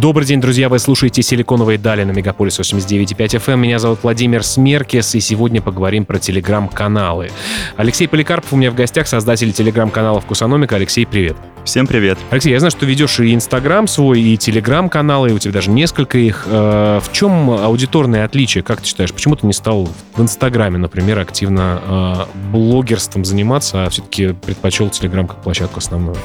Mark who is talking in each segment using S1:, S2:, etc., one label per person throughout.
S1: Добрый день, друзья. Вы слушаете «Силиконовые дали» на Мегаполис 89.5 FM. Эм. Меня зовут Владимир Смеркес, и сегодня поговорим про телеграм-каналы. Алексей Поликарпов у меня в гостях, создатель телеграм-канала «Вкусономика». Алексей, привет.
S2: Всем привет.
S1: Алексей, я знаю, что ты ведешь и Инстаграм свой, и Телеграм-каналы, и у тебя даже несколько их. Э, в чем аудиторное отличие, как ты считаешь? Почему ты не стал в Инстаграме, например, активно э, блогерством заниматься, а все-таки предпочел Телеграм как площадку основную?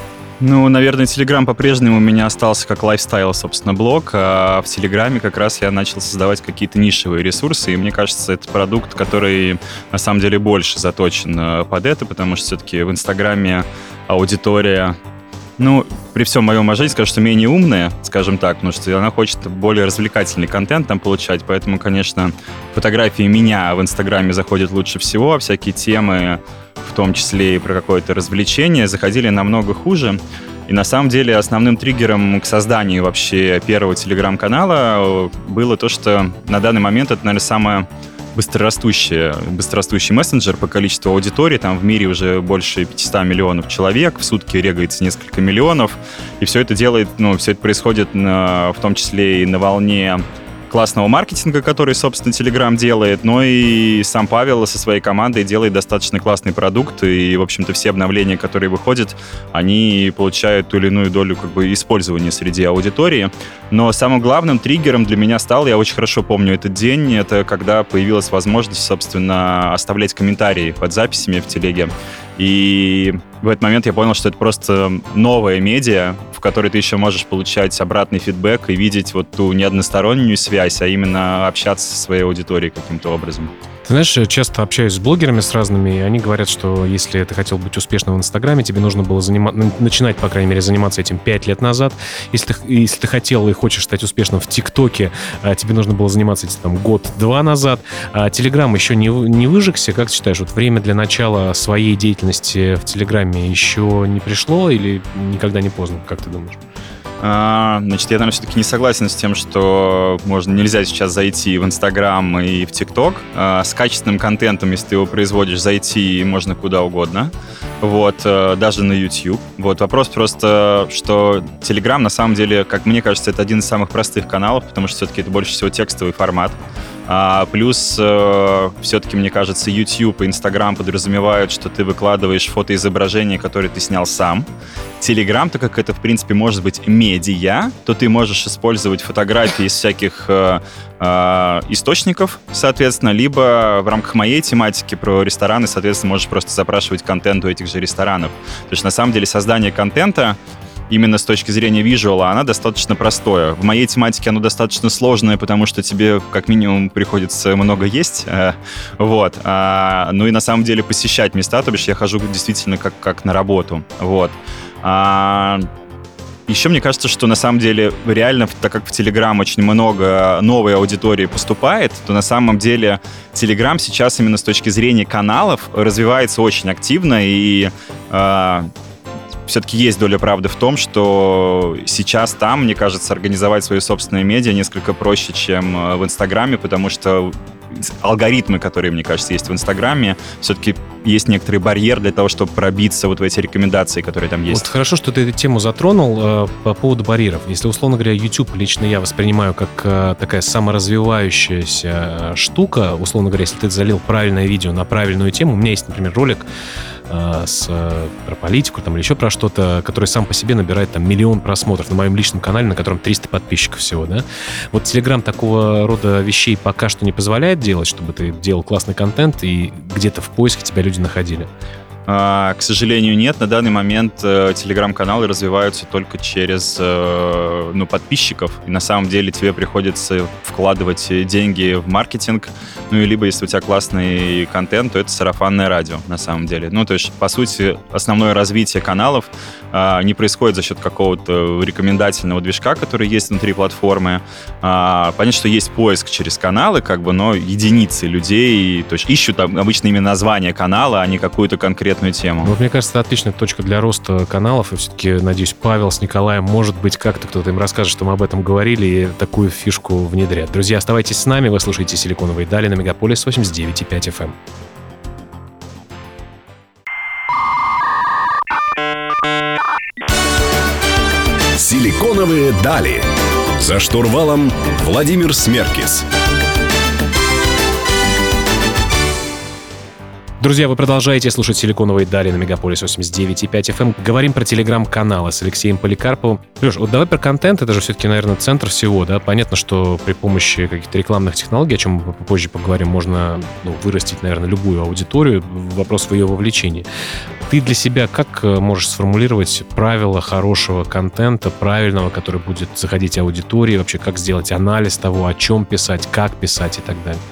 S2: Ну, наверное, Телеграм по-прежнему у меня остался как лайфстайл, собственно, блог, а в Телеграме как раз я начал создавать какие-то нишевые ресурсы, и мне кажется, это продукт, который на самом деле больше заточен э, под это, потому что все-таки в Инстаграме аудитория ну, при всем моем уважении скажу, что менее умная, скажем так, потому что она хочет более развлекательный контент там получать, поэтому, конечно, фотографии меня в Инстаграме заходят лучше всего, а всякие темы в том числе и про какое-то развлечение, заходили намного хуже. И на самом деле основным триггером к созданию вообще первого телеграм-канала было то, что на данный момент это, наверное, самое быстрорастущий, быстрорастущий мессенджер по количеству аудитории. Там в мире уже больше 500 миллионов человек, в сутки регается несколько миллионов. И все это делает, ну, все это происходит на, в том числе и на волне классного маркетинга, который, собственно, Telegram делает, но и сам Павел со своей командой делает достаточно классный продукт, и, в общем-то, все обновления, которые выходят, они получают ту или иную долю как бы использования среди аудитории. Но самым главным триггером для меня стал, я очень хорошо помню этот день, это когда появилась возможность, собственно, оставлять комментарии под записями в телеге. И в этот момент я понял, что это просто новая медиа, в которой ты еще можешь получать обратный фидбэк и видеть вот ту не одностороннюю связь, а именно общаться со своей аудиторией каким-то образом.
S1: Знаешь, часто общаюсь с блогерами с разными, и они говорят, что если ты хотел быть успешным в Инстаграме, тебе нужно было занима- начинать, по крайней мере, заниматься этим 5 лет назад. Если ты, если ты хотел и хочешь стать успешным в ТикТоке, а, тебе нужно было заниматься этим там, год-два назад. А Телеграм еще не, не выжегся. Как ты считаешь, вот время для начала своей деятельности в Телеграме еще не пришло или никогда не поздно? Как ты думаешь?
S2: А, значит, я, наверное, все-таки не согласен с тем, что можно, нельзя сейчас зайти в Инстаграм и в ТикТок. А, с качественным контентом, если ты его производишь, зайти можно куда угодно. Вот, э, даже на YouTube. Вот, вопрос просто, что Telegram, на самом деле, как мне кажется, это один из самых простых каналов, потому что все-таки это больше всего текстовый формат. А, плюс, э, все-таки, мне кажется, YouTube и Instagram подразумевают, что ты выкладываешь фотоизображение, которое ты снял сам. Telegram, так как это, в принципе, может быть медиа, то ты можешь использовать фотографии из всяких э, э, источников, соответственно, либо в рамках моей тематики про рестораны, соответственно, можешь просто запрашивать контент у этих же ресторанов. То есть, на самом деле, создание контента именно с точки зрения визуала, она достаточно простое. В моей тематике оно достаточно сложное, потому что тебе как минимум приходится много есть. Э, вот. А, ну и на самом деле посещать места, то бишь я хожу действительно как, как на работу. Вот. А, еще мне кажется, что на самом деле реально, так как в Telegram очень много новой аудитории поступает, то на самом деле Telegram сейчас именно с точки зрения каналов развивается очень активно и э, все-таки есть доля правды в том, что сейчас там, мне кажется, организовать свои собственные медиа несколько проще, чем э, в Инстаграме, потому что алгоритмы, которые, мне кажется, есть в Инстаграме, все-таки есть некоторый барьер для того, чтобы пробиться вот в эти рекомендации, которые там есть.
S1: Вот хорошо, что ты эту тему затронул э, по поводу барьеров. Если, условно говоря, YouTube лично я воспринимаю как э, такая саморазвивающаяся э, штука, условно говоря, если ты залил правильное видео на правильную тему, у меня есть, например, ролик, э, с, э, про политику там, или еще про что-то, который сам по себе набирает там миллион просмотров на моем личном канале, на котором 300 подписчиков всего, да. Вот Telegram такого рода вещей пока что не позволяет делать, чтобы ты делал классный контент и где-то в поиске тебя люди находили.
S2: А, к сожалению, нет. На данный момент э, телеграм-каналы развиваются только через э, ну, подписчиков. И на самом деле тебе приходится вкладывать деньги в маркетинг. Ну и либо, если у тебя классный контент, то это сарафанное радио на самом деле. Ну, то есть, по сути, основное развитие каналов а, не происходит за счет какого-то рекомендательного движка, который есть внутри платформы. А, понятно, что есть поиск через каналы, как бы, но единицы людей, то есть ищут обычно именно название канала, а не какую-то конкретную конкретную тему.
S1: Ну, вот мне кажется, это отличная точка для роста каналов. И все-таки, надеюсь, Павел с Николаем, может быть, как-то кто-то им расскажет, что мы об этом говорили, и такую фишку внедрят. Друзья, оставайтесь с нами, вы слушаете «Силиконовые дали» на Мегаполис 89.5 FM. Эм.
S3: «Силиконовые дали». За штурвалом Владимир Смеркис.
S1: Друзья, вы продолжаете слушать «Силиконовые дали» на Мегаполис 89.5 FM. Эм. Говорим про телеграм-каналы с Алексеем Поликарповым. Леш, вот давай про контент, это же все-таки, наверное, центр всего, да? Понятно, что при помощи каких-то рекламных технологий, о чем мы попозже поговорим, можно ну, вырастить, наверное, любую аудиторию. Вопрос в ее вовлечении. Ты для себя как э, можешь сформулировать правила хорошего контента, правильного, который будет заходить аудитории, вообще как сделать анализ того, о чем писать, как писать и так далее?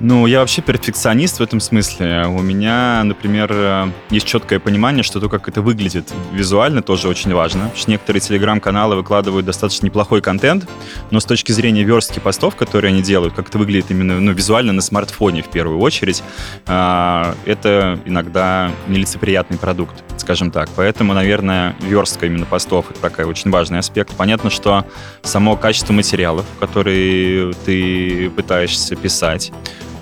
S2: Ну, я вообще перфекционист в этом смысле. У меня, например, э, есть четкое понимание, что то, как это выглядит визуально, тоже очень важно. Потому что некоторые телеграм-каналы выкладывают достаточно неплохой контент, но с точки зрения верстки постов, которые они делают, как это выглядит именно ну, визуально на смартфоне в первую очередь, а, это иногда нелицеприятный продукт, скажем так. Поэтому, наверное, верстка именно постов — это такой очень важный аспект. Понятно, что само качество материалов, которые ты пытаешься писать,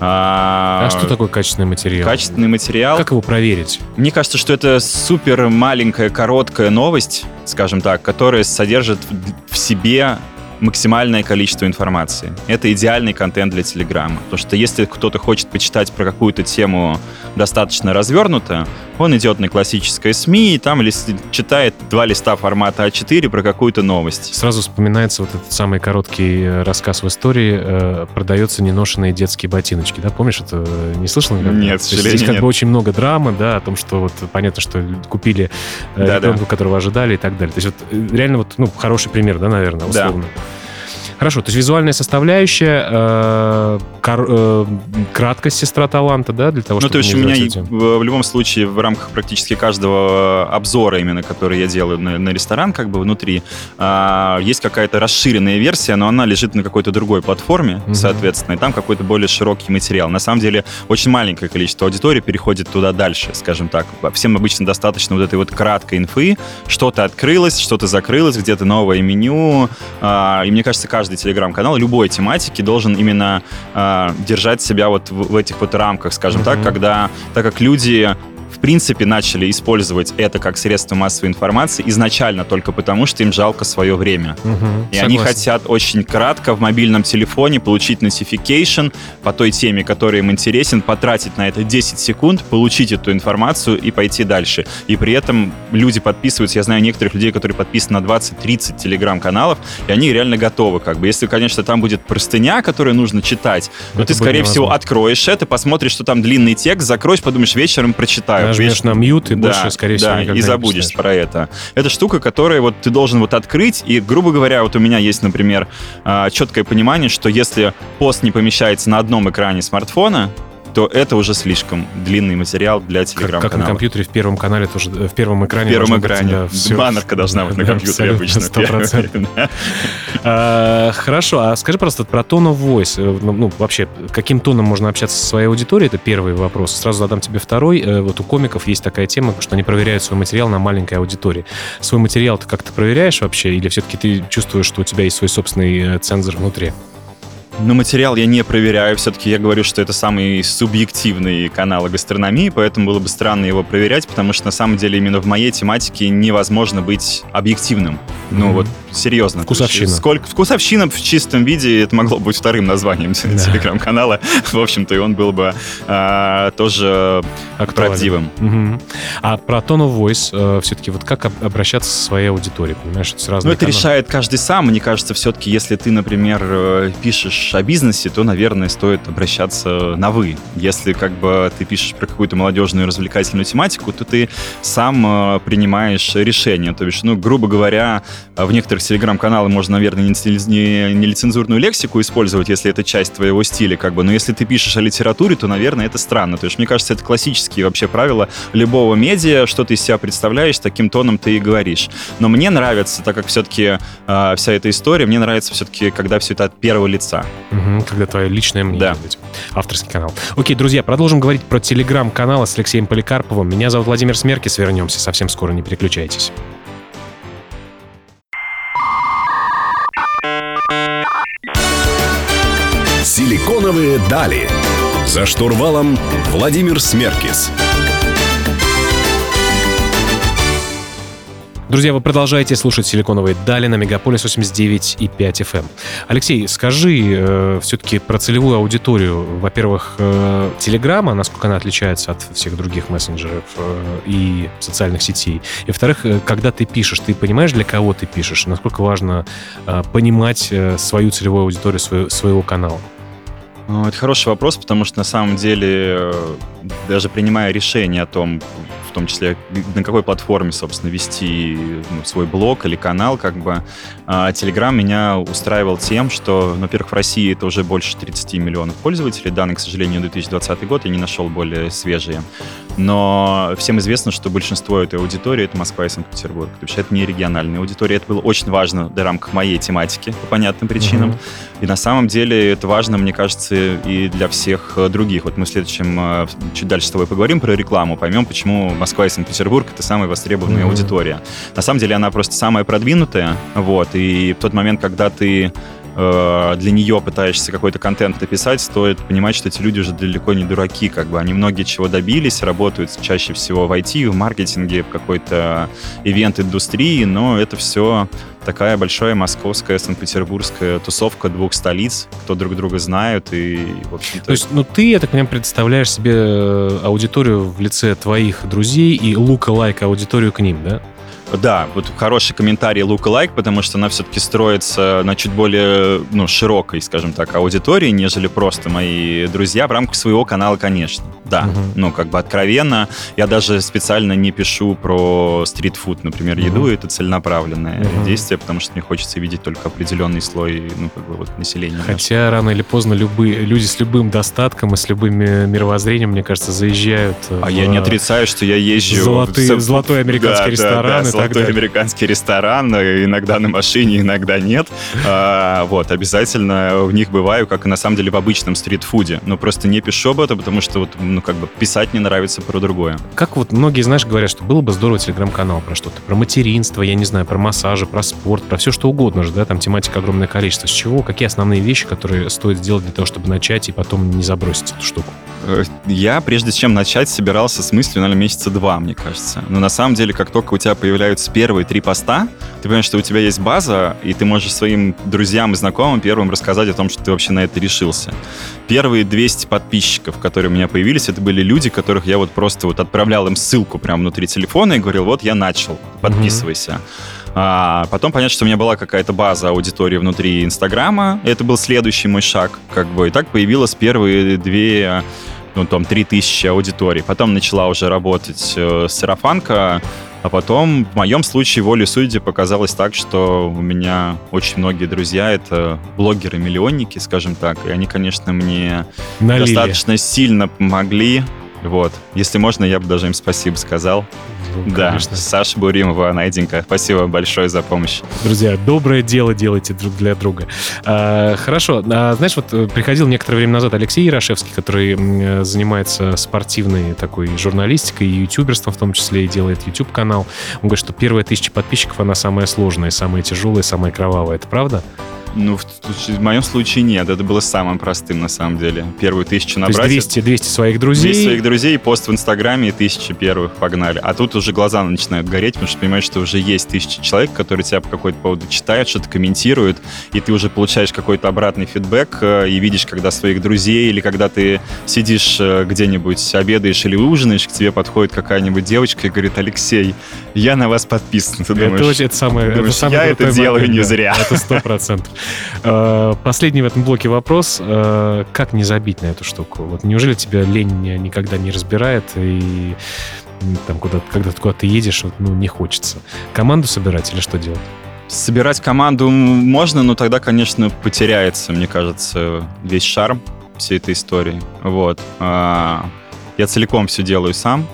S1: а, а что такое качественный материал?
S2: Качественный материал.
S1: Как его проверить?
S2: Мне кажется, что это супер маленькая, короткая новость, скажем так, которая содержит в себе максимальное количество информации. Это идеальный контент для Телеграма. Потому что если кто-то хочет почитать про какую-то тему достаточно развернуто, он идет на классическое СМИ и там читает два листа формата А4 про какую-то новость.
S1: Сразу вспоминается вот этот самый короткий э, рассказ в истории э, «Продаются неношенные детские ботиночки». Да, помнишь, это не слышал никогда?
S2: Нет, к
S1: сожалению, Здесь как нет. бы очень много драмы, да, о том, что вот понятно, что купили э, да, ребенка, да. которого ожидали и так далее. То есть вот э, реально вот, ну, хороший пример, да, наверное, условно. Да. Хорошо, то есть визуальная составляющая, э, кор, э, краткость сестра таланта, да, для того, чтобы...
S2: Ну, то есть у меня в, в любом случае в рамках практически каждого обзора именно, который я делаю на, на ресторан, как бы внутри, э, есть какая-то расширенная версия, но она лежит на какой-то другой платформе, угу. соответственно, и там какой-то более широкий материал. На самом деле очень маленькое количество аудитории переходит туда дальше, скажем так. Всем обычно достаточно вот этой вот краткой инфы, что-то открылось, что-то закрылось, где-то новое меню, э, и мне кажется, каждый каждый телеграм-канал любой тематики должен именно э, держать себя вот в, в этих вот рамках, скажем mm-hmm. так, когда, так как люди принципе начали использовать это как средство массовой информации изначально только потому, что им жалко свое время. Угу, и согласен. они хотят очень кратко в мобильном телефоне получить notification по той теме, которая им интересен, потратить на это 10 секунд, получить эту информацию и пойти дальше. И при этом люди подписываются, я знаю некоторых людей, которые подписаны на 20-30 телеграм-каналов, и они реально готовы. Как бы. Если, конечно, там будет простыня, которую нужно читать, то ты, скорее всего, откроешь это, посмотришь, что там длинный текст, закроешь, подумаешь, вечером прочитаю
S1: нажмешь на мьют и да, больше, скорее всего, да,
S2: и забудешь про это. Это штука, которая вот ты должен вот открыть, и, грубо говоря, вот у меня есть, например, а, четкое понимание, что если пост не помещается на одном экране смартфона, то это уже слишком длинный материал для телеграм-канала.
S1: Как, как на компьютере в первом канале тоже, э, в первом экране.
S2: В первом экране. Быть, да, Баннерка должна быть на компьютере обычно. Сто процентов.
S1: А, хорошо, а скажи просто про tone of voice. Э, ну, ну, вообще, каким тоном можно общаться со своей аудиторией? Это первый вопрос. Сразу задам тебе второй. Э, вот у комиков есть такая тема, что они проверяют свой материал на маленькой аудитории. Свой материал ты как-то проверяешь вообще? Или все-таки ты чувствуешь, что у тебя есть свой собственный цензор внутри?
S2: Ну, материал я не проверяю. Все-таки я говорю, что это самый субъективный канал гастрономии, поэтому было бы странно его проверять, потому что на самом деле именно в моей тематике невозможно быть объективным. Ну, mm-hmm. вот серьезно.
S1: Вкусовщина.
S2: Сколько... Вкусовщина в чистом виде, это могло быть вторым названием да. телеграм-канала. В общем-то, и он был бы а, тоже Актуален. правдивым.
S1: Угу. А про tone of voice э, все-таки вот как обращаться со своей аудиторией? Понимаешь, это сразу.
S2: Ну, это каналы. решает каждый сам. Мне кажется, все-таки, если ты, например, э, пишешь о бизнесе, то, наверное, стоит обращаться на «вы». Если как бы ты пишешь про какую-то молодежную развлекательную тематику, то ты сам э, принимаешь решение. То есть, ну, грубо говоря, в некоторых телеграм-каналы можно, наверное, не, не лицензурную лексику использовать, если это часть твоего стиля, как бы. Но если ты пишешь о литературе, то, наверное, это странно. То есть, мне кажется, это классические вообще правила любого медиа, что ты из себя представляешь, таким тоном ты и говоришь. Но мне нравится, так как все-таки э, вся эта история, мне нравится все-таки, когда все это от первого лица.
S1: Угу, когда твое личное мнение. Да. Быть. Авторский канал. Окей, друзья, продолжим говорить про телеграм-каналы с Алексеем Поликарповым. Меня зовут Владимир Смеркис. Вернемся совсем скоро, не переключайтесь.
S3: Силиконовые дали. За штурвалом Владимир Смеркис.
S1: Друзья, вы продолжаете слушать «Силиконовые дали» на Мегаполис 89 и 5 FM. Эм. Алексей, скажи э, все-таки про целевую аудиторию. Во-первых, э, Телеграма, насколько она отличается от всех других мессенджеров э, и социальных сетей. И, во-вторых, э, когда ты пишешь, ты понимаешь, для кого ты пишешь? Насколько важно э, понимать э, свою целевую аудиторию свою, своего канала?
S2: Ну, это хороший вопрос, потому что на самом деле, э, даже принимая решение о том, том числе на какой платформе, собственно, вести ну, свой блог или канал, как бы, а Telegram меня устраивал тем, что, ну, во-первых, в России это уже больше 30 миллионов пользователей, данные, к сожалению, 2020 год, я не нашел более свежие. Но всем известно, что большинство этой аудитории — это Москва и Санкт-Петербург. То есть это не региональная аудитория. Это было очень важно в рамках моей тематики по понятным причинам. Mm-hmm. И на самом деле это важно, мне кажется, и для всех других. Вот мы в следующем, э, чуть дальше с тобой поговорим про рекламу, поймем, почему Москва и Санкт-Петербург — это самая востребованная mm-hmm. аудитория. На самом деле она просто самая продвинутая, вот, и в тот момент, когда ты э, для нее пытаешься какой-то контент написать, стоит понимать, что эти люди уже далеко не дураки, как бы они многие чего добились, работают чаще всего в IT, в маркетинге, в какой-то ивент-индустрии, но это все такая большая московская, санкт-петербургская тусовка двух столиц, кто друг друга знает и, в общем-то...
S1: То есть, ну, ты, я так понимаю, представляешь себе э, аудиторию в лице твоих друзей и лука-лайк аудиторию к ним, да?
S2: Да, вот хороший комментарий Лука Лайк, потому что она все-таки строится на чуть более ну, широкой, скажем так, аудитории, нежели просто мои друзья в рамках своего канала, конечно. Да, угу. ну как бы откровенно. Я даже специально не пишу про стритфуд, например, угу. еду, это целенаправленное угу. действие, потому что мне хочется видеть только определенный слой ну, как бы, вот, населения.
S1: Хотя рано или поздно любые, люди с любым достатком и с любым мировоззрением, мне кажется, заезжают
S2: А в... я не отрицаю, что я езжу...
S1: Золотые, в... Золотой американский да, ресторан
S2: да, да, золотой американский ресторан, иногда на машине, иногда нет. А, вот, обязательно в них бываю, как и на самом деле в обычном стритфуде. Но просто не пишу об этом, потому что вот, ну, как бы писать не нравится про другое.
S1: Как вот многие, знаешь, говорят, что было бы здорово телеграм-канал про что-то, про материнство, я не знаю, про массажи, про спорт, про все что угодно же, да, там тематика огромное количество. С чего, какие основные вещи, которые стоит сделать для того, чтобы начать и потом не забросить эту штуку?
S2: Э, я, прежде чем начать, собирался с мыслью, наверное, месяца два, мне кажется. Но на самом деле, как только у тебя появляются первые три поста, ты понимаешь, что у тебя есть база, и ты можешь своим друзьям и знакомым первым рассказать о том, что ты вообще на это решился. Первые 200 подписчиков, которые у меня появились, это были люди, которых я вот просто вот отправлял им ссылку прямо внутри телефона и говорил, вот я начал, подписывайся. А потом понять, что у меня была какая-то база аудитории внутри Инстаграма. Это был следующий мой шаг, как бы. И так появилось первые две ну, там, 3000 аудиторий. Потом начала уже работать э, сарафанка, а потом, в моем случае, волей судьи показалось так, что у меня очень многие друзья — это блогеры-миллионники, скажем так, и они, конечно, мне Налили. достаточно сильно помогли. Вот. Если можно, я бы даже им спасибо сказал. Ну, да, конечно. Саша Буримова, Найденька, спасибо большое за помощь.
S1: Друзья, доброе дело делайте друг для друга. А, хорошо, а, знаешь, вот э, приходил некоторое время назад Алексей Ярошевский, который э, занимается спортивной такой журналистикой и ютуберством в том числе, и делает YouTube-канал. Он говорит, что первая тысяча подписчиков, она самая сложная, самая тяжелая, самая кровавая. Это правда?
S2: Ну, в, в моем случае нет. Это было самым простым, на самом деле. Первую тысячу набрать. То
S1: есть 200, 200 своих друзей?
S2: 200 своих друзей, пост в Инстаграме и тысячи первых погнали. А тут уже глаза начинают гореть, потому что понимаешь, что уже есть тысячи человек, которые тебя по какой-то поводу читают, что-то комментируют, и ты уже получаешь какой-то обратный фидбэк э, и видишь, когда своих друзей или когда ты сидишь э, где-нибудь, обедаешь или ужинаешь, к тебе подходит какая-нибудь девочка и говорит, Алексей, я на вас подписан. Ты
S1: думаешь, это, это самое,
S2: думаешь,
S1: это самое
S2: я это делаю не зря.
S1: Это сто процентов. Э, последний в этом блоке вопрос. Э, как не забить на эту штуку? Вот неужели тебя лень никогда не разбирает и там куда когда ты куда-то едешь, ну, не хочется. Команду собирать или что делать?
S2: Собирать команду можно, но тогда, конечно, потеряется, мне кажется, весь шарм всей этой истории. Вот. А, я целиком все делаю сам,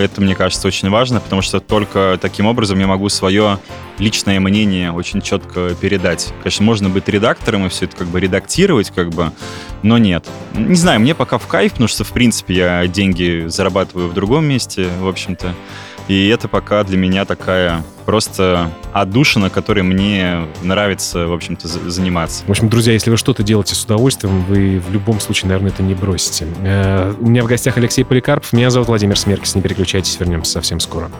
S2: это, мне кажется, очень важно, потому что только таким образом я могу свое личное мнение очень четко передать. Конечно, можно быть редактором и все это как бы редактировать, как бы, но нет. Не знаю, мне пока в кайф, потому что, в принципе, я деньги зарабатываю в другом месте, в общем-то. И это пока для меня такая просто отдушина, которой мне нравится, в общем-то, заниматься.
S1: В общем, друзья, если вы что-то делаете с удовольствием, вы в любом случае, наверное, это не бросите. Э, у меня в гостях Алексей Поликарпов. Меня зовут Владимир Смеркис. Не переключайтесь, вернемся совсем скоро.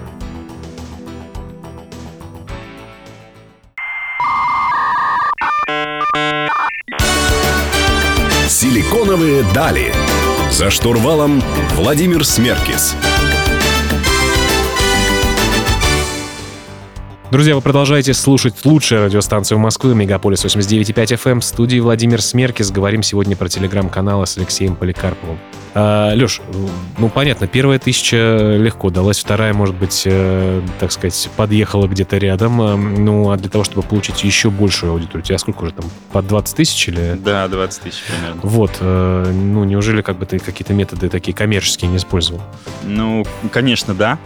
S3: Силиконовые дали. За штурвалом Владимир Смеркис. Смеркис.
S1: Друзья, вы продолжаете слушать лучшую радиостанцию Москвы, Мегаполис 89.5 FM. В студии Владимир Смеркис. Говорим сегодня про телеграм-каналы с Алексеем Поликарповым. А, Леш, ну понятно, первая тысяча легко далась, вторая, может быть, э, так сказать, подъехала где-то рядом. Э, ну, а для того, чтобы получить еще большую аудиторию, у тебя сколько уже там, под 20 тысяч или...
S2: Да, 20 тысяч примерно.
S1: Вот, э, ну, неужели как бы ты какие-то методы такие коммерческие не использовал?
S2: Ну, конечно, да.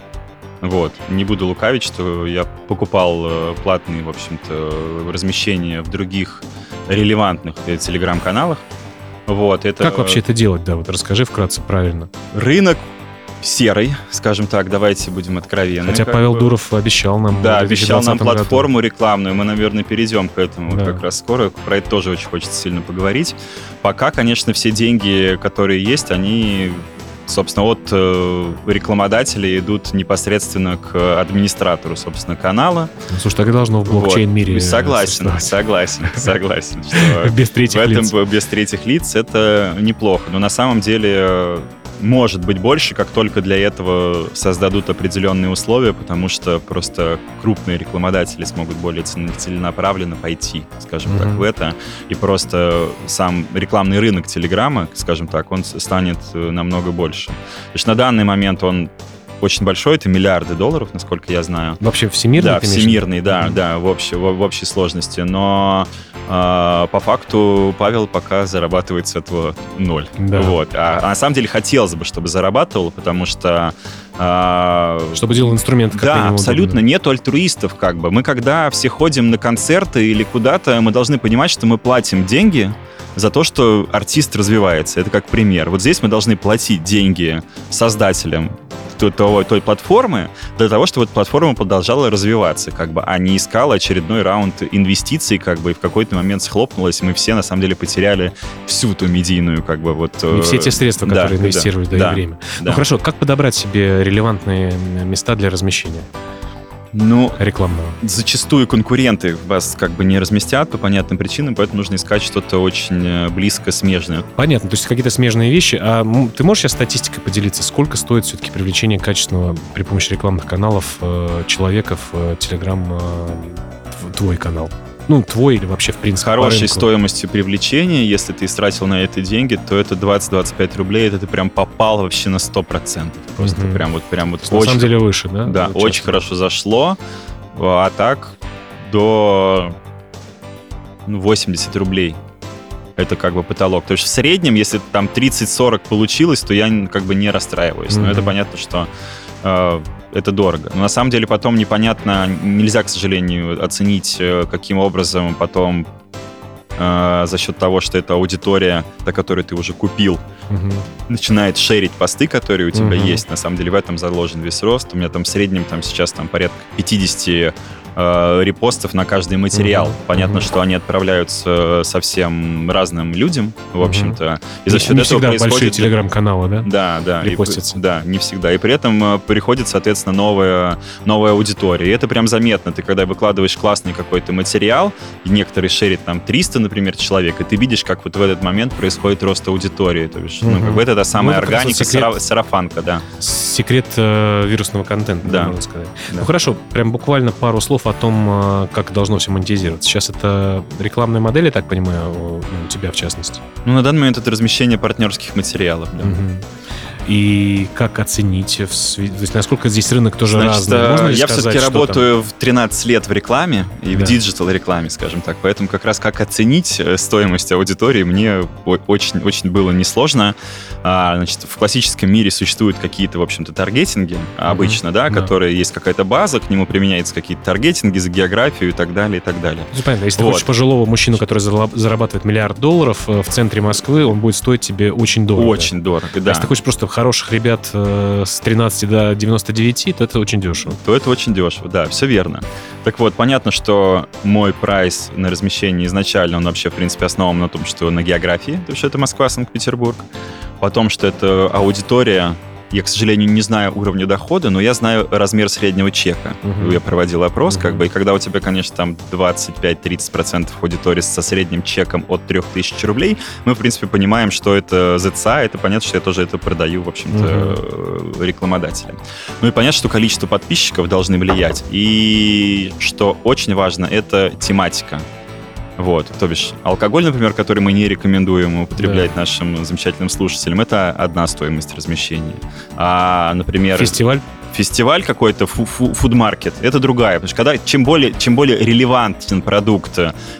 S2: Вот. Не буду лукавить, что я покупал э, платные, в общем-то, размещения в других релевантных э, телеграм-каналах. Вот, это...
S1: Как вообще это делать, да? Вот расскажи вкратце правильно.
S2: Рынок серый, скажем так, давайте будем откровенны.
S1: Хотя Павел
S2: бы.
S1: Дуров обещал нам...
S2: Да, обещал нам платформу году. рекламную, мы, наверное, перейдем к этому да. как раз скоро. Про это тоже очень хочется сильно поговорить. Пока, конечно, все деньги, которые есть, они собственно, от э, рекламодателей идут непосредственно к администратору, собственно, канала.
S1: Ну, слушай, так и должно в блокчейн-мире
S2: вот. Согласен, согласен, согласен.
S1: Без третьих лиц.
S2: Без третьих лиц это неплохо. Но на самом деле может быть больше, как только для этого создадут определенные условия, потому что просто крупные рекламодатели смогут более целенаправленно пойти, скажем mm-hmm. так, в это. И просто сам рекламный рынок Телеграма, скажем так, он станет э, намного больше. То есть на данный момент он очень большой, это миллиарды долларов, насколько я знаю.
S1: Вообще всемирный?
S2: Да, всемирный, да, да, в общей, в, в общей сложности. Но э, по факту Павел пока зарабатывает с этого ноль. Да. Вот. А, а на самом деле хотелось бы, чтобы зарабатывал, потому что
S1: а, чтобы делал инструмент как
S2: Да, абсолютно. Удобно. Нет альтруистов, как бы. Мы когда все ходим на концерты или куда-то, мы должны понимать, что мы платим деньги за то, что артист развивается. Это как пример. Вот здесь мы должны платить деньги создателям той, той, платформы для того, чтобы эта платформа продолжала развиваться, как бы, а не искала очередной раунд инвестиций, как бы, и в какой-то момент схлопнулась, и мы все, на самом деле, потеряли всю ту медийную, как бы, вот...
S1: И все те средства, которые да, инвестировали, да, да, и время. Да. Ну, хорошо, как подобрать себе релевантные места для размещения?
S2: Ну, рекламного. Зачастую конкуренты вас как бы не разместят по понятным причинам, поэтому нужно искать что-то очень э, близко смежное.
S1: Понятно, то есть какие-то смежные вещи. А ты можешь сейчас статистикой поделиться, сколько стоит все-таки привлечение качественного при помощи рекламных каналов э, человека в э, Telegram твой канал? Ну, твой или вообще, в принципе,
S2: Хорошей стоимостью привлечения, если ты истратил на это деньги, то это 20-25 рублей, это ты прям попал вообще на 100%. Просто угу. прям вот, прям вот
S1: очень... На самом деле выше, да?
S2: Да, вот очень хорошо зашло, а так до 80 ну, рублей. Это как бы потолок. То есть в среднем, если там 30-40 получилось, то я как бы не расстраиваюсь. Mm-hmm. Но это понятно, что э, это дорого. Но на самом деле потом непонятно, нельзя, к сожалению, оценить, э, каким образом потом э, за счет того, что это аудитория, до которой ты уже купил, угу. начинает шерить посты, которые у тебя угу. есть. На самом деле в этом заложен весь рост. У меня там в среднем там сейчас там порядка 50 э, репостов на каждый материал. Mm-hmm. Понятно, mm-hmm. что они отправляются совсем разным людям, в общем-то. Mm-hmm.
S1: И за счет не этого всегда происходит... большие телеграм-каналы, да?
S2: Да, да.
S1: Репостятся.
S2: И, да, не всегда. И при этом э, приходит, соответственно, новая, новая аудитория. И это прям заметно. Ты когда выкладываешь классный какой-то материал, и некоторые шерит там 300, например, человек, и ты видишь, как вот в этот момент происходит рост аудитории. То есть, mm-hmm. ну, как бы это, это самая ну, органика, секрет, сарафанка, да.
S1: Секрет э, вирусного контента, да. можно сказать. Да. Ну хорошо, прям буквально пару слов о том, э, как должно все монетизироваться. Сейчас это рекламная модель, я так понимаю, у тебя в частности?
S2: Ну, на данный момент это размещение партнерских материалов. Да. Угу
S1: и как оценить, в, то есть насколько здесь рынок тоже Значит, разный.
S2: Э, Можно я все-таки работаю там? в 13 лет в рекламе и да. в диджитал рекламе, скажем так, поэтому как раз как оценить э, стоимость аудитории мне очень, очень было несложно. А, значит, в классическом мире существуют какие-то, в общем-то, таргетинги обычно, mm-hmm. да, да, которые есть какая-то база, к нему применяются какие-то таргетинги за географию и так далее, и так далее.
S1: Ну, понятно, если вот. ты хочешь пожилого мужчину, который зарабатывает миллиард долларов э, в центре Москвы, он будет стоить тебе очень дорого.
S2: Очень дорого, да. А
S1: если ты хочешь просто хороших ребят э, с 13 до 99, то это очень дешево.
S2: То это очень дешево, да, все верно. Так вот, понятно, что мой прайс на размещение изначально, он вообще, в принципе, основан на том, что на географии, то есть это Москва, Санкт-Петербург. Потом, что это аудитория я, к сожалению, не знаю уровня дохода, но я знаю размер среднего чека.
S1: Мгм.
S2: Я проводил опрос, как
S1: Мгм.
S2: бы, и когда у тебя, конечно, там 25-30% аудитории со средним чеком от 3000 рублей, мы, в принципе, понимаем, что это ЗЦА, это понятно, что я тоже это продаю, в общем-то, э, рекламодателям. Ну и понятно, что количество подписчиков должны влиять. И что очень важно, это тематика. Вот, то бишь алкоголь, например, который мы не рекомендуем употреблять нашим замечательным слушателям, это одна стоимость размещения. А, например,
S1: Фестиваль.
S2: фестиваль какой-то, фу- фу- фудмаркет, это другая. Потому что когда, чем, более, чем более релевантен продукт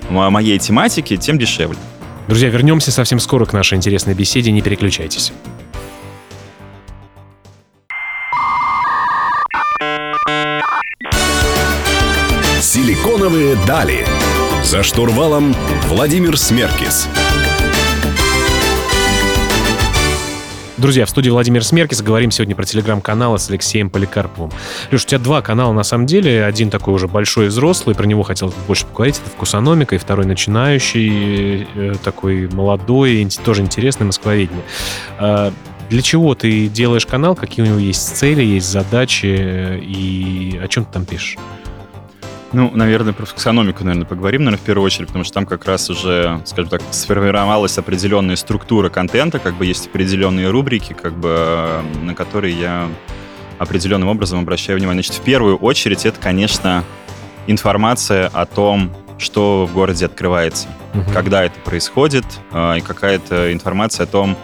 S2: мо- моей тематики, тем дешевле.
S1: Друзья, вернемся совсем скоро к нашей интересной беседе, не переключайтесь.
S3: Силиконовые дали. За штурвалом Владимир Смеркис.
S1: Друзья, в студии Владимир Смеркис. Говорим сегодня про телеграм-каналы с Алексеем Поликарповым. Леш, у тебя два канала на самом деле. Один такой уже большой и взрослый, про него хотел больше поговорить. Это «Вкусономика», и второй начинающий, э, такой молодой, тоже интересный, «Москвоведение». А, Для чего ты делаешь канал? Какие у него есть цели, есть задачи? э, И о чем ты там пишешь?
S2: Ну, наверное, про функциономику, наверное, поговорим, наверное, в первую очередь, потому что там как раз уже, скажем так, сформировалась определенная структура контента, как бы есть определенные рубрики, как бы, на которые я определенным образом обращаю внимание. Значит, в первую очередь это, конечно, информация о том, что в городе открывается,
S1: Мгм.
S2: когда это происходит, э, и какая-то информация о том,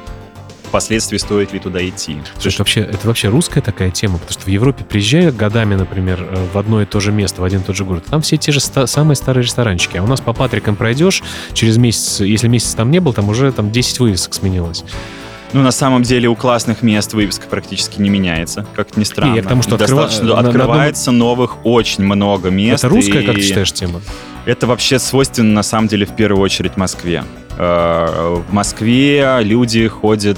S2: впоследствии стоит ли туда идти.
S1: Слушай, это вообще, это вообще русская такая тема, потому что в Европе приезжая годами, например, э, в одно и то же место, в один и тот же город, там все те же ста- самые старые ресторанчики. А у нас по Патрикам пройдешь, через месяц, если месяц там не был, там уже там 10 вывесок сменилось.
S2: Ну, на самом деле, у классных мест вывеска практически не меняется, как ни странно.
S1: Не, я к тому, что
S2: Достаточно,
S1: открыва- на- на
S2: открывается новых очень много мест.
S1: это русская, как
S2: и
S1: ты считаешь, тема?
S2: Это вообще свойственно, на самом деле, в первую очередь Москве. Э, В Москве люди ходят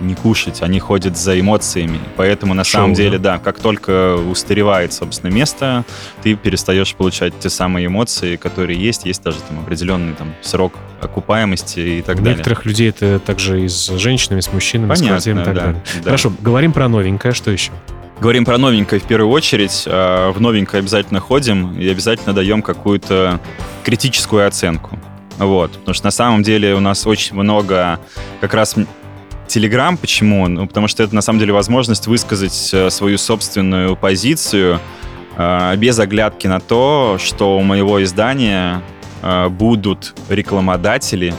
S2: не кушать, они ходят за эмоциями. Поэтому, на
S1: Шоу,
S2: самом деле,
S1: да?
S2: да, как только устаревает, собственно, место, ты перестаешь получать те самые эмоции, которые есть. Есть даже там определенный там срок окупаемости и так
S1: У
S2: далее.
S1: некоторых людей это также и с женщинами, с мужчинами, с
S2: Понятно,
S1: квартирами и так
S2: да,
S1: далее.
S2: да.
S1: Хорошо, говорим про новенькое, что еще?
S2: Говорим про новенькое в первую очередь. А, В новенькое обязательно ходим и обязательно даем какую-то критическую оценку. Вот. Потому что на самом деле у нас очень много как раз Телеграм. Почему? Ну, потому что это на самом деле возможность высказать э, свою собственную позицию э, без оглядки на то, что у моего издания э, будут рекламодатели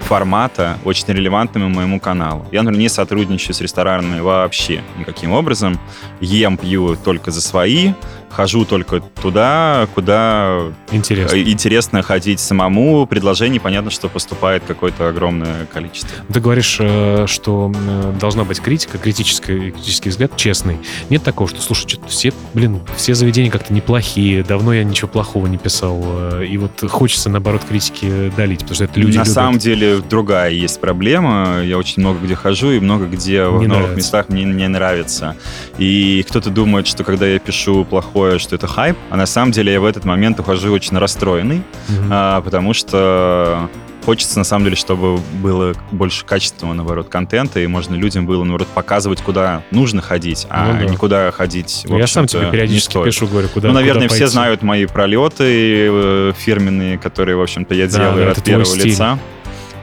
S2: формата, очень релевантными моему каналу. Я, например, не сотрудничаю с ресторанами вообще никаким образом. Ем, пью только за свои, хожу только туда, куда
S1: Интересно.
S2: э, интересно ходить самому. Предложений, понятно, что поступает какое-то огромное количество.
S1: Ты говоришь, э, что э, должна быть критика, критический, критический взгляд, честный. Нет такого, что, слушай, что-то все, блин, все заведения как-то неплохие, давно я ничего плохого не писал, и вот хочется, наоборот, критики долить, потому что это люди
S2: На
S1: любят.
S2: самом деле другая есть проблема. Я очень много где хожу, и много где в
S1: Не
S2: новых
S1: нравится.
S2: местах мне не нравится. И кто-то думает, что когда я пишу плохое, что это хайп, а на самом деле я в этот момент ухожу очень расстроенный,
S1: Мгм.
S2: а, потому что хочется, на самом деле, чтобы было больше качественного, наоборот, контента, и можно людям было, наоборот, показывать, куда нужно ходить, а
S1: Ну да.
S2: никуда ходить, в
S1: Ну, я сам тебе
S2: не
S1: периодически пишу, говорю, куда
S2: ну, наверное,
S1: куда
S2: все
S1: пойти.
S2: знают мои пролеты э, фирменные, которые, в общем-то, я делаю
S1: да,
S2: от первого лица.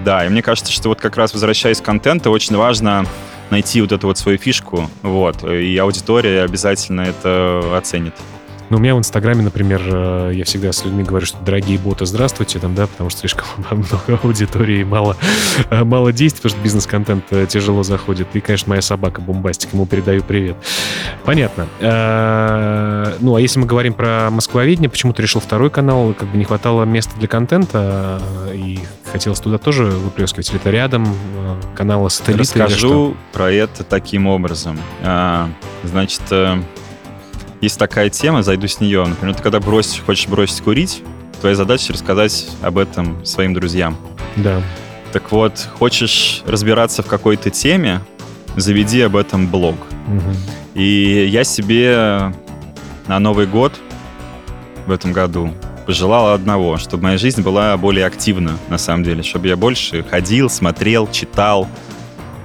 S2: Да, и мне кажется, что вот как раз возвращаясь к контенту, очень важно найти вот эту вот свою фишку, вот, и аудитория обязательно это оценит.
S1: Ну, у меня в Инстаграме, например, э, я всегда с людьми говорю, что дорогие боты, здравствуйте, там, да, потому что слишком много аудитории мало, э, мало действий, потому что бизнес-контент э, тяжело заходит. И, конечно, моя собака Бомбастик, ему передаю привет. Понятно. Ну, а если мы говорим про Москвоведение, почему ты решил второй канал? Как бы не хватало места для контента, и хотелось туда тоже выплескивать? Или это рядом канала сателлита?
S2: Расскажу про это таким образом. Значит, есть такая тема, зайду с нее. Например, ты когда бросишь, хочешь бросить курить, твоя задача рассказать об этом своим друзьям.
S1: Да.
S2: Так вот, хочешь разбираться в какой-то теме, заведи об этом блог.
S1: Мгм.
S2: И я себе на Новый год в этом году пожелал одного, чтобы моя жизнь была более активна, на самом деле, чтобы я больше ходил, смотрел, читал,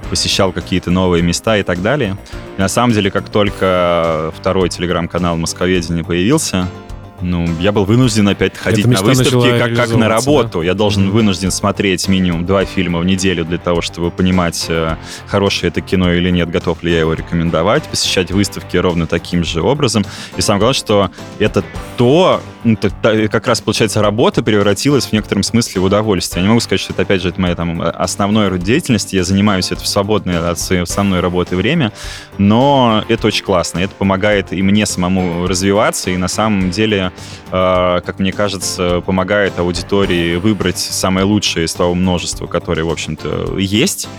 S2: посещал какие-то новые места и так далее. И на самом деле, как только второй телеграм-канал «Московедение» появился, ну, я был вынужден опять ходить на выставки как, как на работу. Да? Я должен mm-hmm. вынужден смотреть минимум два фильма в неделю для того, чтобы понимать, э, хорошее это кино или нет, готов ли я его рекомендовать, посещать выставки ровно таким же образом. И самое главное, что это то, ну, как раз, получается, работа превратилась в некотором смысле в удовольствие. Я не могу сказать, что это, опять же, это моя там основной род деятельности. Я занимаюсь это в свободное от своей основной работы время, но это очень классно. Это помогает и мне самому развиваться, и на самом деле, э, как мне кажется, помогает аудитории выбрать самое лучшее из того множества, которое, в общем-то, есть.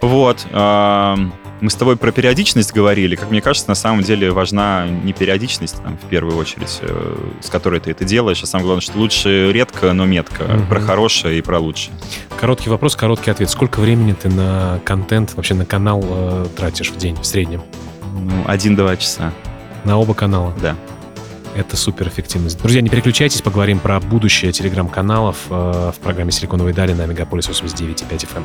S2: Вот. Э, мы с тобой про периодичность говорили. Как мне кажется, на самом деле важна не периодичность, там, в первую очередь, э, с которой ты это делаешь, а самое главное, что лучше редко, но метко. Угу. Про хорошее и про лучшее.
S1: Короткий вопрос, короткий ответ. Сколько времени ты на контент, вообще на канал э, тратишь в день в среднем?
S2: Ну, один-два часа.
S1: На оба канала?
S2: Да.
S1: Это супер эффективность. Друзья, не переключайтесь, поговорим про будущее телеграм-каналов э, в программе «Силиконовые дали» на Мегаполис 89.5 FM.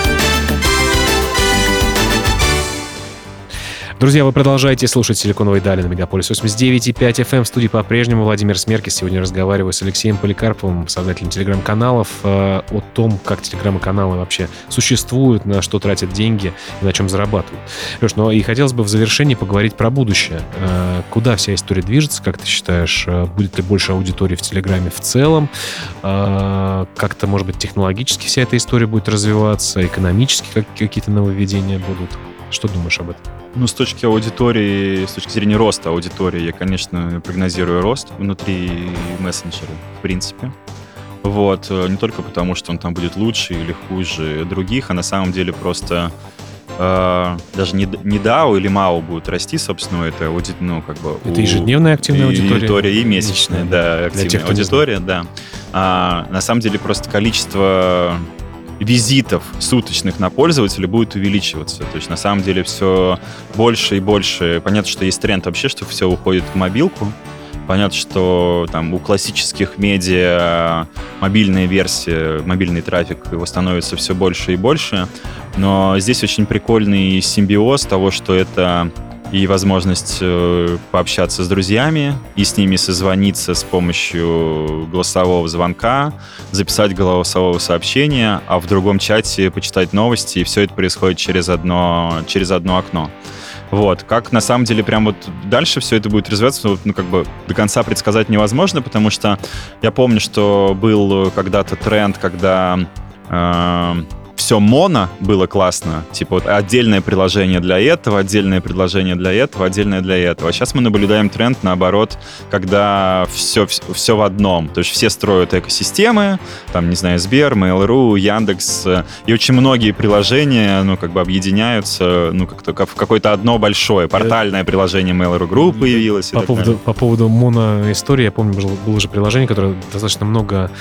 S1: Друзья, вы продолжаете слушать «Силиконовые дали» на Мегаполис 89.5 FM. Эм. В студии по-прежнему Владимир Смеркис. Сегодня разговариваю с Алексеем Поликарповым, создателем телеграм-каналов, э, о том, как телеграм-каналы вообще существуют, на что тратят деньги и на чем зарабатывают. Леш, ну и хотелось бы в завершении поговорить про будущее. Э, куда вся история движется, как ты считаешь? Э, будет ли больше аудитории в Телеграме в целом? Как-то, может быть, технологически вся эта история будет развиваться, экономически какие-то нововведения будут? Что думаешь об этом?
S2: Ну, с точки аудитории, с точки зрения роста аудитории, я, конечно, прогнозирую рост внутри мессенджера, в принципе. Вот, э, не только потому, что он там будет лучше или хуже других, а на самом деле просто э, даже не, не DAO или MAO будут расти, собственно, это аудит, ну, как бы...
S1: Это ежедневная активная аудитория?
S2: Аудитория и месячная, да, активная тех, аудитория, да. А, на самом деле просто количество визитов суточных на пользователя будет увеличиваться. То есть на самом деле все больше и больше. Понятно, что есть тренд вообще, что все уходит в мобилку. Понятно, что там у классических медиа мобильная версия, мобильный трафик его становится все больше и больше. Но здесь очень прикольный симбиоз того, что это и возможность э, пообщаться с друзьями и с ними созвониться с помощью голосового звонка, записать голосового сообщения, а в другом чате почитать новости, и все это происходит через одно, через одно окно. Вот. Как на самом деле прям вот дальше все это будет развиваться, ну, как бы до конца предсказать невозможно, потому что я помню, что был когда-то тренд, когда э, все моно было классно. Типа вот отдельное приложение для этого, отдельное предложение для этого, отдельное для этого. А сейчас мы наблюдаем тренд, наоборот, когда все, все в одном. То есть все строят экосистемы, там, не знаю, Сбер, Mail.ru, Яндекс, э, и очень многие приложения, ну, как бы объединяются, ну, как-то как в какое-то одно большое. Портальное приложение Mail.ru Group появилось.
S1: По поводу, по поводу моно-истории, я помню, было, было же приложение, которое достаточно много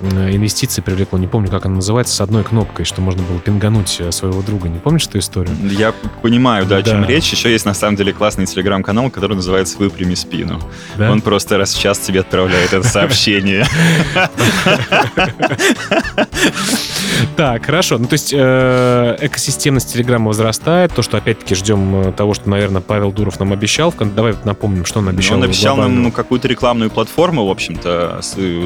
S1: инвестиций привлекло, не помню, как оно называется, с одной кнопкой, что можно было пингануть э, своего друга. Не помнишь эту историю?
S2: Я понимаю, да, о чем речь. Еще есть, на самом деле, классный телеграм-канал, который называется «Выпрями спину». Да? Он просто раз в час тебе отправляет это сообщение.
S1: Так, хорошо. Ну, то есть э, экосистемность Телеграма возрастает. То, что опять-таки ждем э, того, что, наверное, Павел Дуров нам обещал. Давай напомним, что он обещал.
S2: Он обещал нам какую-то рекламную платформу, в общем-то,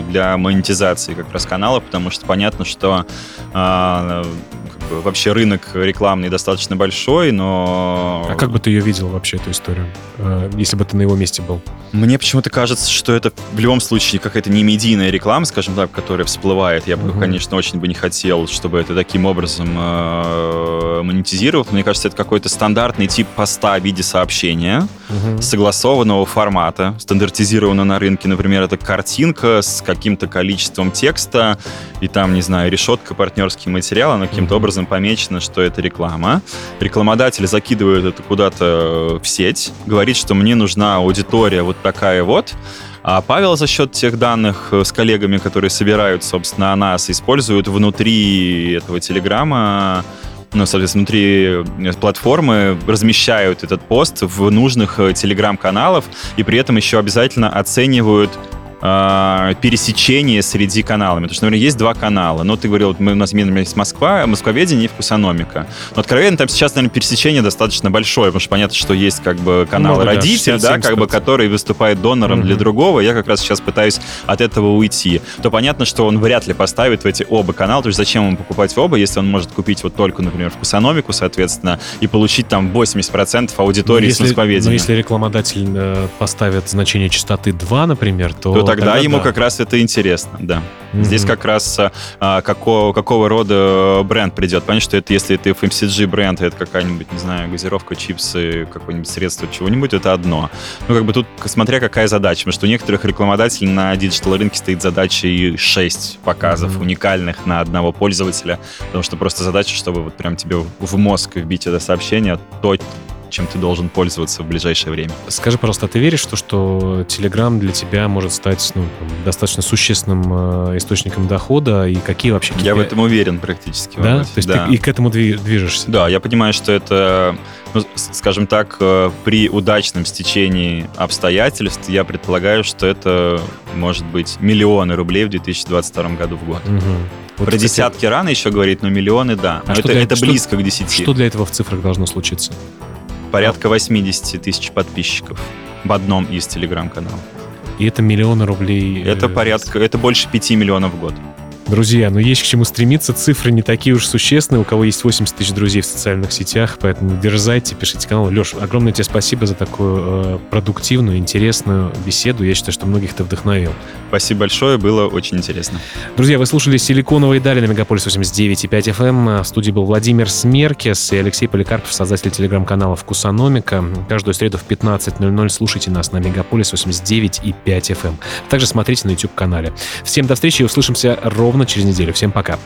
S2: для монетизации как раз канала, потому что понятно, что а, вообще рынок рекламный достаточно большой, но...
S1: А как бы ты ее видел вообще, эту историю, э, если бы ты на его месте был?
S2: Мне почему-то кажется, что это в любом случае какая-то не медийная реклама, скажем так, которая всплывает. Я бы, угу. конечно, очень бы не хотел, чтобы это таким образом э, монетизировал. Мне кажется, это какой-то стандартный тип поста в виде сообщения, угу. согласованного формата, стандартизированного на рынке. Например, это картинка с каким-то количеством текста, и там, не знаю, решетка, партнерский материал, она каким-то угу. образом образом помечено, что это реклама. Рекламодатель закидывает это куда-то в сеть, говорит, что мне нужна аудитория вот такая вот. А Павел за счет тех данных с коллегами, которые собирают, собственно, о нас, используют внутри этого телеграмма ну, соответственно, внутри платформы размещают этот пост в нужных телеграм-каналов и при этом еще обязательно оценивают э, пересечение среди каналами. Потому что, например, есть два канала. Ну, ты говорил, мы, у нас именно есть Москва, Москвоведение и Вкусономика. Но, откровенно, там сейчас, наверное, пересечение достаточно большое, потому что понятно, что есть как бы канал ну, родитель, да, как бы, который выступает донором mm-hmm. для другого. Я как раз сейчас пытаюсь от этого уйти. То понятно, что он вряд ли поставит в эти оба канала. То есть зачем ему покупать оба, если он может купить вот только, например, Вкусономику, соответственно, и получить там 80% аудитории ну,
S1: если,
S2: с Москвоведения.
S1: Но если рекламодатель э, поставит значение частоты 2, например, то... то
S2: тогда, тогда ему да. как раз это интересно, да. Mm-hmm. Здесь как раз а, какого, какого рода бренд придет. Понятно, что это если это FMCG бренд, это какая-нибудь, не знаю, газировка, чипсы, какое-нибудь средство, чего-нибудь, это одно. Ну, как бы тут, смотря какая задача, потому что у некоторых рекламодателей на digital рынке стоит задача и 6 показов mm-hmm. уникальных на одного пользователя, потому что просто задача, чтобы вот прям тебе в мозг вбить это сообщение, то, чем ты должен пользоваться в ближайшее время.
S1: Скажи, пожалуйста, а ты веришь в то, что Telegram для тебя может стать ну, достаточно существенным э, источником дохода? И какие вообще...
S2: Я в этом уверен практически.
S1: Да? То есть да. ты и к этому движешься?
S2: Да, я понимаю, что это, ну, скажем так, э, при удачном стечении обстоятельств я предполагаю, что это может быть миллионы рублей в 2022 году в год. Угу. Вот, Про кстати, десятки рано еще говорить, но миллионы, да. А но это, для, это близко что, к десяти.
S1: Что для этого в цифрах должно случиться?
S2: Порядка 80 тысяч подписчиков в одном из телеграм-каналов.
S1: И это миллионы рублей?
S2: Это порядка, это больше 5 миллионов в год.
S1: Друзья, ну есть к чему стремиться, цифры не такие уж существенные, у кого есть 80 тысяч друзей в социальных сетях, поэтому дерзайте, пишите канал. Леш, огромное тебе спасибо за такую э, продуктивную, интересную беседу. Я считаю, что многих ты вдохновил.
S2: Спасибо большое, было очень интересно.
S1: Друзья, вы слушали «Силиконовые дали» на Мегаполис 89.5 FM. В студии был Владимир Смеркес и Алексей Поликарпов, создатель телеграм-канала «Вкусономика». Каждую среду в 15.00 слушайте нас на Мегаполис 89.5 FM. Также смотрите на YouTube-канале. Всем до встречи и услышимся ровно ровно через неделю. Всем пока.